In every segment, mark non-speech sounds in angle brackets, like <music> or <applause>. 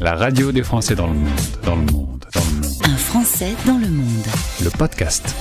La radio des Français dans le monde, dans le monde, dans le monde. Un Français dans le monde. Le podcast.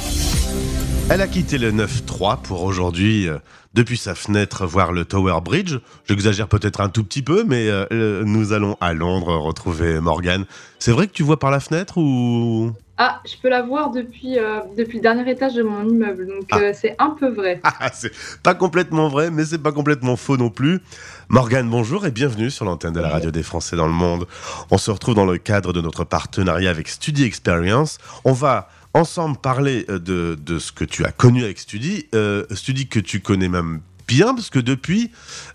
Elle a quitté le 9-3 pour aujourd'hui, euh, depuis sa fenêtre, voir le Tower Bridge. J'exagère peut-être un tout petit peu, mais euh, nous allons à Londres retrouver Morgane. C'est vrai que tu vois par la fenêtre ou? Ah, je peux la voir depuis, euh, depuis le dernier étage de mon immeuble, donc euh, c'est un peu vrai. <laughs> Ah, C'est pas complètement vrai, mais c'est pas complètement faux non plus. Morgane, bonjour et bienvenue sur l'antenne de la radio des Français dans le monde. On se retrouve dans le cadre de notre partenariat avec Studi Experience. On va ensemble parler euh, de, de ce que tu as connu avec Studi, euh, Studi que tu connais même bien, parce que depuis,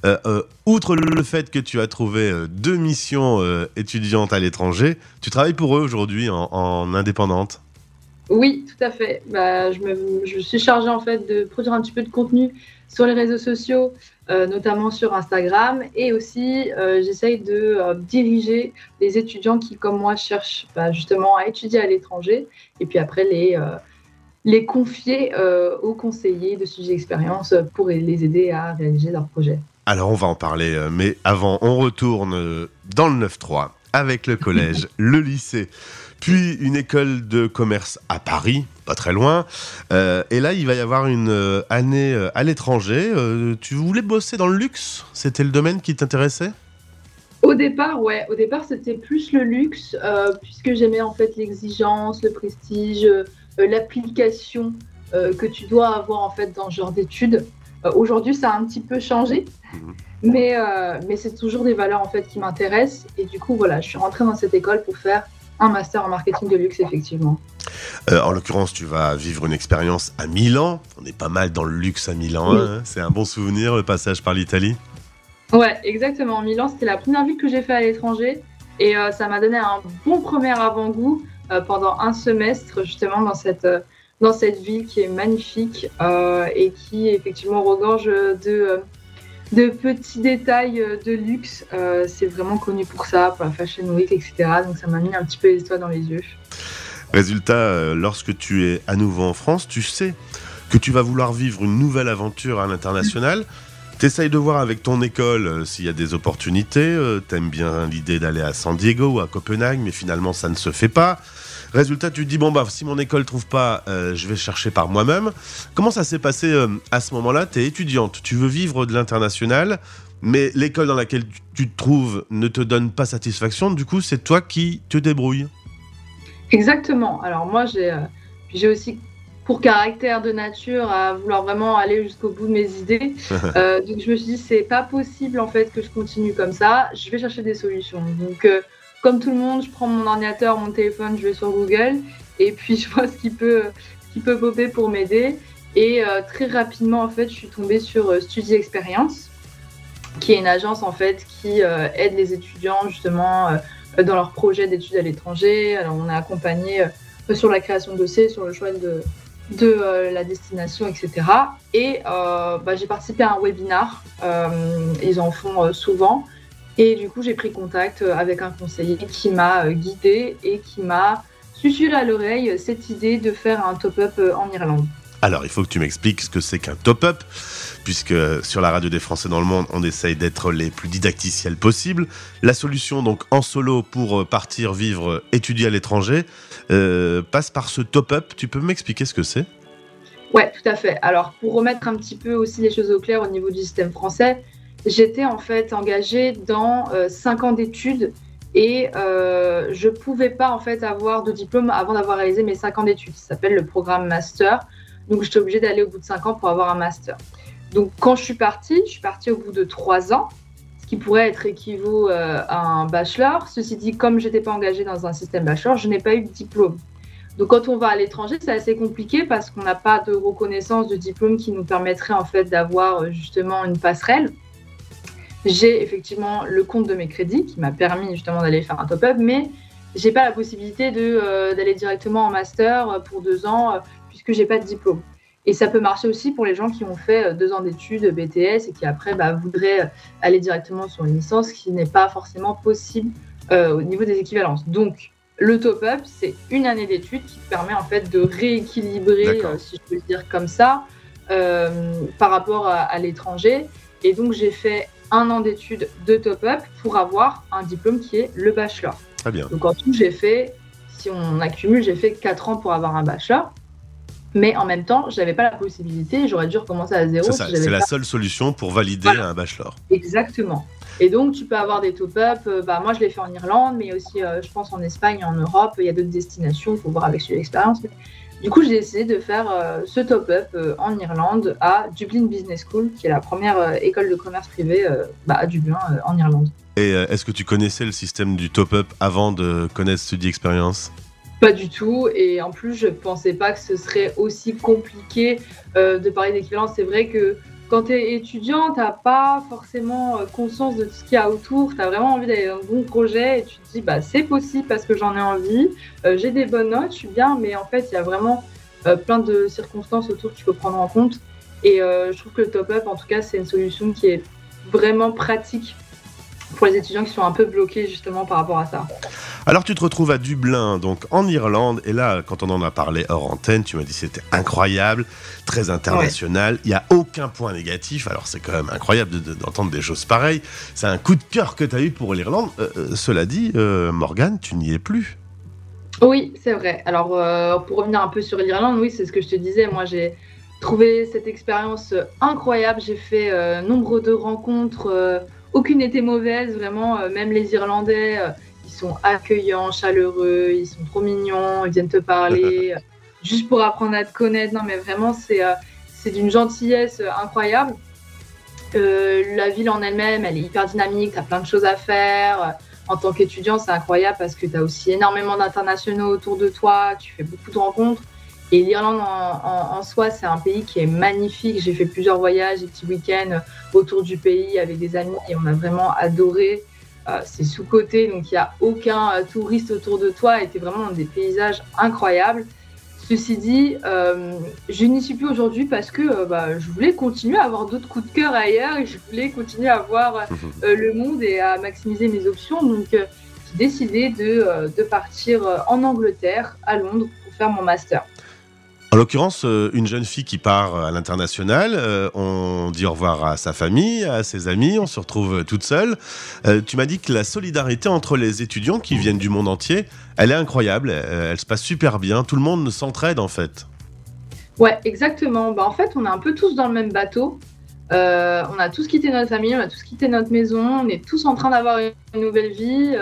euh, euh, outre le, fait que tu as trouvé euh, deux missions étudiantes à l'étranger, tu travailles pour eux aujourd'hui en, en indépendante? Oui, tout à fait. Bah, je, suis chargée en fait de produire un petit peu de contenu sur les réseaux sociaux, notamment sur Instagram, et aussi j'essaye de diriger les étudiants qui, comme moi, cherchent bah, justement à étudier à l'étranger, et puis après les, les confier euh, aux conseillers de sujet expérience pour les aider à réaliser leurs projets. Alors on va en parler, euh, mais avant on retourne euh, dans le 9-3 avec le collège, <laughs> le lycée, puis une école de commerce à Paris, pas très loin. Euh, et là il va y avoir une année à l'étranger. Euh, tu voulais bosser dans le luxe? C'était le domaine qui t'intéressait? Au départ, ouais, au départ c'était plus le luxe, euh, puisque j'aimais en fait l'exigence, le prestige, l'application euh, que tu dois avoir en fait dans ce genre d'études. Euh, Aujourd'hui, ça a un petit peu changé, Mhm. mais, euh, mais c'est toujours des valeurs en fait qui m'intéressent. Et du coup, voilà, je suis rentrée dans cette école pour faire un master en marketing de luxe, effectivement. Euh, En l'occurrence, tu vas vivre une expérience à Milan. On est pas mal dans le luxe à Milan. Oui. hein. C'est un bon souvenir le passage par l'Italie? Ouais, exactement. Milan, c'était la première ville que j'ai fait à l'étranger et euh, ça m'a donné un bon premier avant-goût euh, pendant un semestre justement dans cette, euh, dans cette ville qui est magnifique et qui effectivement regorge de, de petits détails de luxe. C'est vraiment connu pour ça, pour la Fashion Week, etc. Donc ça m'a mis un petit peu les étoiles dans les yeux. Résultat, lorsque tu es à nouveau en France, tu sais que tu vas vouloir vivre une nouvelle aventure à l'international. T'essayes de voir avec ton école euh, s'il y a des opportunités. euh, T'aimes bien l'idée d'aller à San Diego ou à Copenhague, mais finalement ça ne se fait pas. Résultat, tu te dis bon bah si mon école trouve pas, euh, je vais chercher par moi-même. Comment ça s'est passé à ce moment-là? T'es étudiante, tu veux vivre de l'international, mais l'école dans laquelle tu- te trouves ne te donne pas satisfaction. Du coup, c'est toi qui te débrouilles. Exactement. Alors moi, j'ai aussi pour caractère de nature à vouloir vraiment aller jusqu'au bout de mes idées. <laughs> Euh, donc je me suis dit, c'est pas possible en fait que je continue comme ça. Je vais chercher des solutions. Donc euh, comme tout le monde, je prends mon ordinateur, mon téléphone, je vais sur Google et puis <laughs> je vois ce qui peut, ce qui peut popper pour m'aider. Et euh, très rapidement, en fait, je suis tombée sur Studi Experience, qui est une agence en fait qui aide les étudiants justement dans leurs projets d'études à l'étranger. Alors on est accompagné sur la création de dossiers, sur le choix de, de euh, la destination, etc. Et euh, bah, j'ai participé à un webinar, euh, ils en font souvent. Et du coup, j'ai pris contact avec un conseiller qui m'a guidée et qui m'a susurré à l'oreille cette idée de faire un top-up en Irlande. Alors, il faut que tu m'expliques ce que c'est qu'un top-up, puisque sur la radio des Français dans le monde, on essaye d'être les plus didacticiels possible. La solution, donc, en solo pour euh, partir vivre, euh, étudier à l'étranger, euh, passe par ce top-up. Tu peux m'expliquer ce que c'est? Ouais, tout à fait. Alors, pour remettre un petit peu aussi les choses au clair au niveau du système français, j'étais en fait engagée dans euh, cinq ans d'études et euh, je pouvais pas en fait avoir de diplôme avant d'avoir réalisé mes cinq ans d'études. Ça s'appelle le programme master. Donc, j'étais obligée d'aller au bout de cinq ans pour avoir un master. Donc, quand je suis partie, je suis partie au bout de trois ans, ce qui pourrait être équivaut euh, à un bachelor. Ceci dit, comme j'étais pas engagée dans un système bachelor, je n'ai pas eu de diplôme. Donc quand on va à l'étranger, c'est assez compliqué parce qu'on n'a pas de reconnaissance de diplôme qui nous permettrait en fait d'avoir euh, justement une passerelle. J'ai effectivement le compte de mes crédits qui m'a permis justement d'aller faire un top-up, mais j'ai pas la possibilité euh, d'aller directement en master pour deux ans puisque j'ai pas de diplôme. Et ça peut marcher aussi pour les gens qui ont fait euh, deux ans d'études BTS et qui après bah, voudraient euh, aller directement sur une licence qui n'est pas forcément possible euh, au niveau des équivalences. Donc le top-up, c'est une année d'études qui te permet en fait de rééquilibrer, euh, si je peux le dire comme ça, euh, par rapport à, à l'étranger. Et donc j'ai fait un an d'études de top-up pour avoir un diplôme qui est le bachelor. Très bien. Donc en tout, j'ai fait, si on accumule, j'ai fait 4 ans pour avoir un bachelor. Mais en même temps, je n'avais pas la possibilité, j'aurais dû recommencer à zéro. C'est si la pas... seule solution pour valider voilà. un bachelor. Exactement. Et donc, tu peux avoir des top-up. Euh, bah, moi, je l'ai fait en Irlande, mais aussi, euh, je pense, en Espagne, en Europe. Il y a d'autres destinations, il faut voir avec l'expérience. Du coup, j'ai décidé de faire euh, ce top-up en Irlande à Dublin Business School, qui est la première école de commerce privée bah, à Dublin, en Irlande. Et est-ce que tu connaissais le système du top-up avant de connaître Study Experience pas du tout. Et en plus, je pensais pas que ce serait aussi compliqué euh, de parler d'équivalence. C'est vrai que quand tu es étudiant, tu n'as pas forcément conscience de tout ce qu'il y a autour. Tu as vraiment envie d'aller dans un bon projet et tu te dis, bah, c'est possible parce que j'en ai envie. Euh, J'ai des bonnes notes, je suis bien, mais en fait, il y a vraiment euh, plein de circonstances autour qu'il faut prendre en compte. Et je trouve que le top-up, en tout cas, c'est une solution qui est vraiment pratique pour les étudiants qui sont un peu bloqués justement par rapport à ça. Alors tu te retrouves à Dublin, donc en Irlande, et là, quand on en a parlé hors antenne, tu m'as dit c'était incroyable, très international, il n'y a aucun point négatif, alors c'est quand même incroyable d'entendre de, de, des choses pareilles, c'est un coup de cœur que tu as eu pour l'Irlande, euh, cela dit, euh, Morgane, tu n'y es plus. Oui, c'est vrai. Alors euh, pour revenir un peu sur l'Irlande, oui, c'est ce que je te disais, moi j'ai trouvé cette expérience incroyable, j'ai fait euh, nombre de rencontres aucune n'était mauvaise, vraiment, euh, même les Irlandais, euh, ils sont accueillants, chaleureux, ils sont trop mignons, ils viennent te parler, <laughs> euh, juste pour apprendre à te connaître. Non, mais vraiment, c'est c'est d'une gentillesse incroyable. la ville en elle-même, elle est hyper dynamique, tu as plein de choses à faire. En tant qu'étudiant, c'est incroyable parce que tu as aussi énormément d'internationaux autour de toi, tu fais beaucoup de rencontres. Et l'Irlande en, en, en, soi, c'est un pays qui est magnifique. J'ai fait plusieurs voyages, des petits week-ends autour du pays avec des amis et on a vraiment adoré. Euh, c'est sous-côté, donc il n'y a aucun euh, touriste autour de toi et tu es vraiment dans des paysages incroyables. Ceci dit, euh, je n'y suis plus aujourd'hui parce que bah, je voulais continuer à avoir d'autres coups de cœur ailleurs et je voulais continuer à voir <laughs> le monde et à maximiser mes options. Donc j'ai décidé de, de partir en Angleterre, à Londres, pour faire mon master. En l'occurrence, une jeune fille qui part à l'international, euh, on dit au revoir à sa famille, à ses amis, on se retrouve toute seule. Euh, tu m'as dit que la solidarité entre les étudiants qui viennent du monde entier, elle est incroyable, elle, se passe super bien, tout le monde s'entraide en fait. Ouais, exactement. Bah, en fait, on est un peu tous dans le même bateau. Euh, on a tous quitté notre famille, on a tous quitté notre maison, on est tous en train d'avoir une nouvelle vie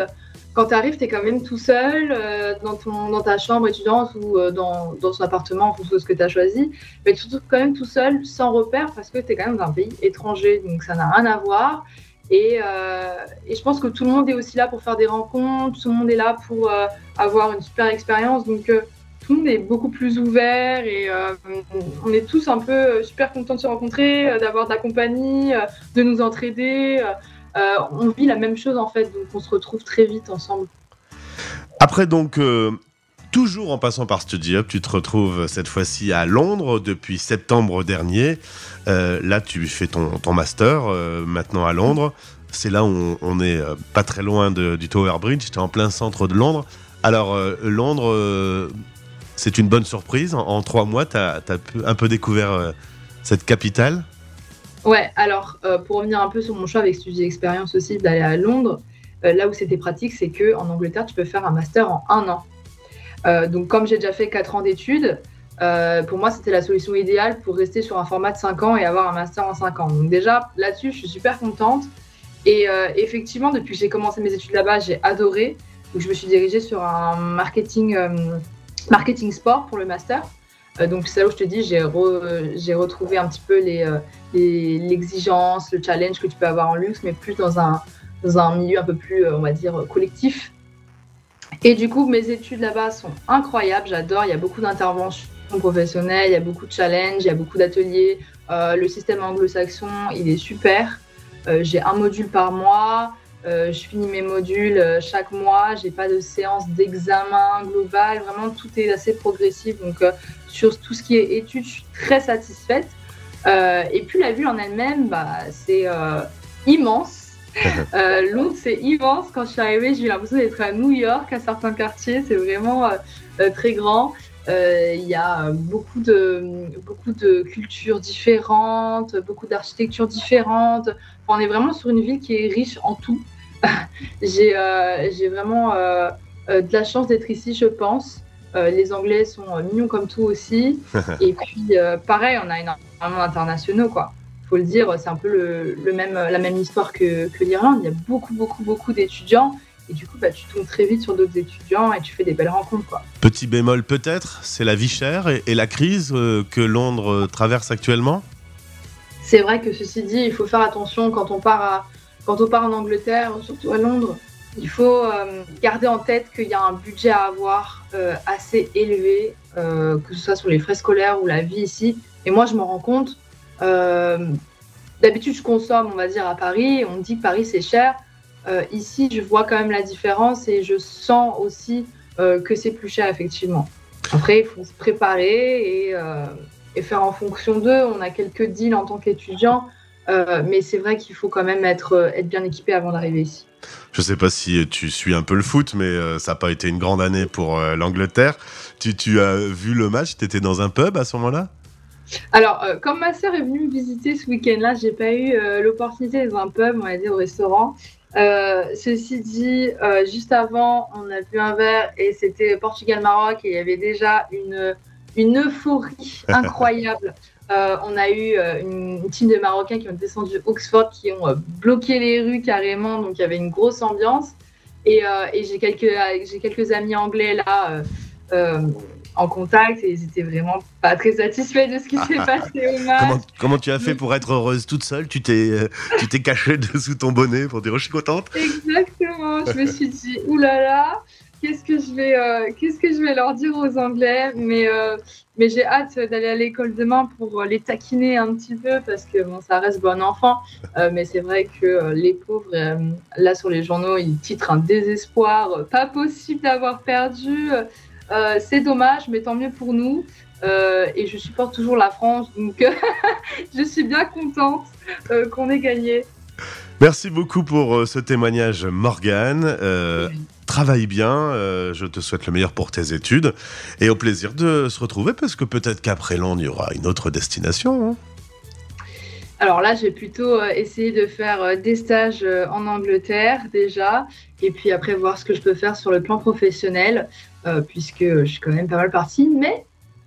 quand tu arrives, tu es quand même tout seul euh, dans, ton, dans ta chambre étudiante ou euh, dans, dans son appartement en fonction de ce que tu as choisi. Mais tu te quand même tout seul, sans repère, parce que tu es quand même dans un pays étranger. Donc ça n'a rien à voir. Et, euh, et, je pense que tout le monde est aussi là pour faire des rencontres, tout le monde est là pour avoir une super expérience. Donc tout le monde est beaucoup plus ouvert et on est tous un peu super contents de se rencontrer, d'avoir de la compagnie, de nous entraider. Euh, on vit la même chose en fait, donc on se retrouve très vite ensemble. Après donc, euh, toujours en passant par Study Up, tu te retrouves cette fois-ci à Londres depuis septembre dernier. Euh, là, tu fais ton, ton master maintenant à Londres. C'est là où on, on est pas très loin du Tower Bridge, tu es en plein centre de Londres. Alors, Londres, c'est une bonne surprise. En, trois mois, tu as, un peu découvert cette capitale. Ouais, alors euh, pour revenir un peu sur mon choix avec Study Experience aussi d'aller à Londres, euh, là où c'était pratique, c'est que en Angleterre, tu peux faire un master en un an. Euh, donc comme j'ai déjà fait 4 ans d'études, pour moi c'était la solution idéale pour rester sur un format de 5 ans et avoir un master en 5 ans. Donc déjà là-dessus, je suis super contente. Et effectivement, depuis que j'ai commencé mes études là-bas, j'ai adoré. Donc je me suis dirigée sur un marketing, marketing sport pour le master. Euh, donc c'est là où je te dis, j'ai re, retrouvé un petit peu l'exigence, les, le challenge que tu peux avoir en luxe, mais plus dans un, dans un milieu un peu plus, on va dire, collectif. Et du coup, mes études là-bas sont incroyables, j'adore, il y a beaucoup d'interventions professionnelles, il y a beaucoup de challenges, il y a beaucoup d'ateliers. Euh, le système anglo-saxon, il est super. Euh, j'ai un module par mois. Euh, je finis mes modules euh, chaque mois, j'ai pas de séance d'examen global, vraiment tout est assez progressif. Donc euh, sur tout ce qui est études, je suis très satisfaite. Euh, et puis la ville en elle-même, bah, c'est immense. <laughs> Londres, c'est immense. Quand je suis arrivée, j'ai eu l'impression d'être à New York, à certains quartiers. C'est vraiment très grand. Il y a beaucoup de, beaucoup de cultures différentes, beaucoup d'architectures différentes. On est vraiment sur une ville qui est riche en tout. <laughs> j'ai j'ai vraiment de la chance d'être ici, je pense. les Anglais sont mignons comme tout aussi. <laughs> Et puis, pareil, on a énormément d'internationaux, quoi faut le dire, c'est un peu le, même, la même histoire que, que l'Irlande. Il y a beaucoup, beaucoup, beaucoup d'étudiants. Et du coup, bah, tu tombes très vite sur d'autres étudiants et tu fais des belles rencontres. Quoi. Petit bémol peut-être, c'est la vie chère et, la crise euh, que Londres euh, traverse actuellement? C'est vrai que ceci dit, il faut faire attention quand on part, à, quand on part en Angleterre, surtout à Londres. Il faut euh, garder en tête qu'il y a un budget à avoir assez élevé, que ce soit sur les frais scolaires ou la vie ici. Et moi, je me rends compte, euh, d'habitude, je consomme, on va dire, à Paris. On dit que Paris, c'est cher. Euh, ici, je vois quand même la différence et je sens aussi euh, que c'est plus cher, effectivement. Après, il faut se préparer et, et faire en fonction d'eux. On a quelques deals en tant qu'étudiant, mais c'est vrai qu'il faut quand même être, être bien équipé avant d'arriver ici. Je ne sais pas si tu suis un peu le foot, mais ça n'a pas été une grande année pour l'Angleterre. Tu, tu, as vu le match? Tu étais dans un pub à ce moment-là? Alors, euh, comme ma sœur est venue me visiter ce week-end-là, j'ai pas eu euh, l'opportunité dans un pub, on va dire au restaurant. Euh, ceci dit, juste avant, on a bu un verre et c'était Portugal-Maroc et il y avait déjà une, une euphorie <laughs> incroyable. on a eu une, team de Marocains qui ont descendu Oxford, qui ont bloqué les rues carrément, donc il y avait une grosse ambiance. Et, et j'ai quelques, quelques amis anglais là en contact et ils étaient vraiment pas très satisfaits de ce qui s'est <laughs> passé au match. Comment, comment, tu as fait pour être heureuse toute seule? Tu t'es euh, tu t'es cachée <laughs> dessous ton bonnet pour dire oh, je suis contente Exactement. Je me suis dit oulala, là là, qu'est-ce que je vais euh, qu'est-ce que je vais leur dire aux Anglais? Mais euh, mais j'ai hâte d'aller à l'école demain pour les taquiner un petit peu parce que bon ça reste bon enfant. mais c'est vrai que les pauvres là sur les journaux ils titrent un désespoir, pas possible d'avoir perdu. Euh, c'est dommage, mais tant mieux pour nous. Euh, et je supporte toujours la France, donc <laughs> je suis bien contente euh, qu'on ait gagné. Merci beaucoup pour ce témoignage, Morgane. Travaille bien, je te souhaite le meilleur pour tes études et au plaisir de se retrouver parce que peut-être qu'après Londres, il y aura une autre destination. Hein. Alors là, j'ai plutôt essayé de faire des stages en Angleterre déjà, et puis après voir ce que je peux faire sur le plan professionnel. Euh, puisque je suis quand même pas mal partie, mais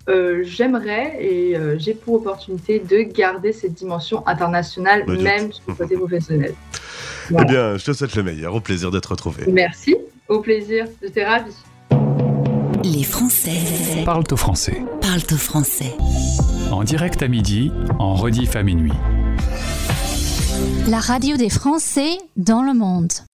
euh, j'aimerais et euh, j'ai pour opportunité de garder cette dimension internationale, même sur le côté professionnel. <laughs> Eh bien, je te souhaite le meilleur, au plaisir d'être retrouvé. Merci, au plaisir, j'étais ravie. Les Français parlent au français. Parlent au français. En direct à midi, en rediff à minuit. La radio des Français dans le monde.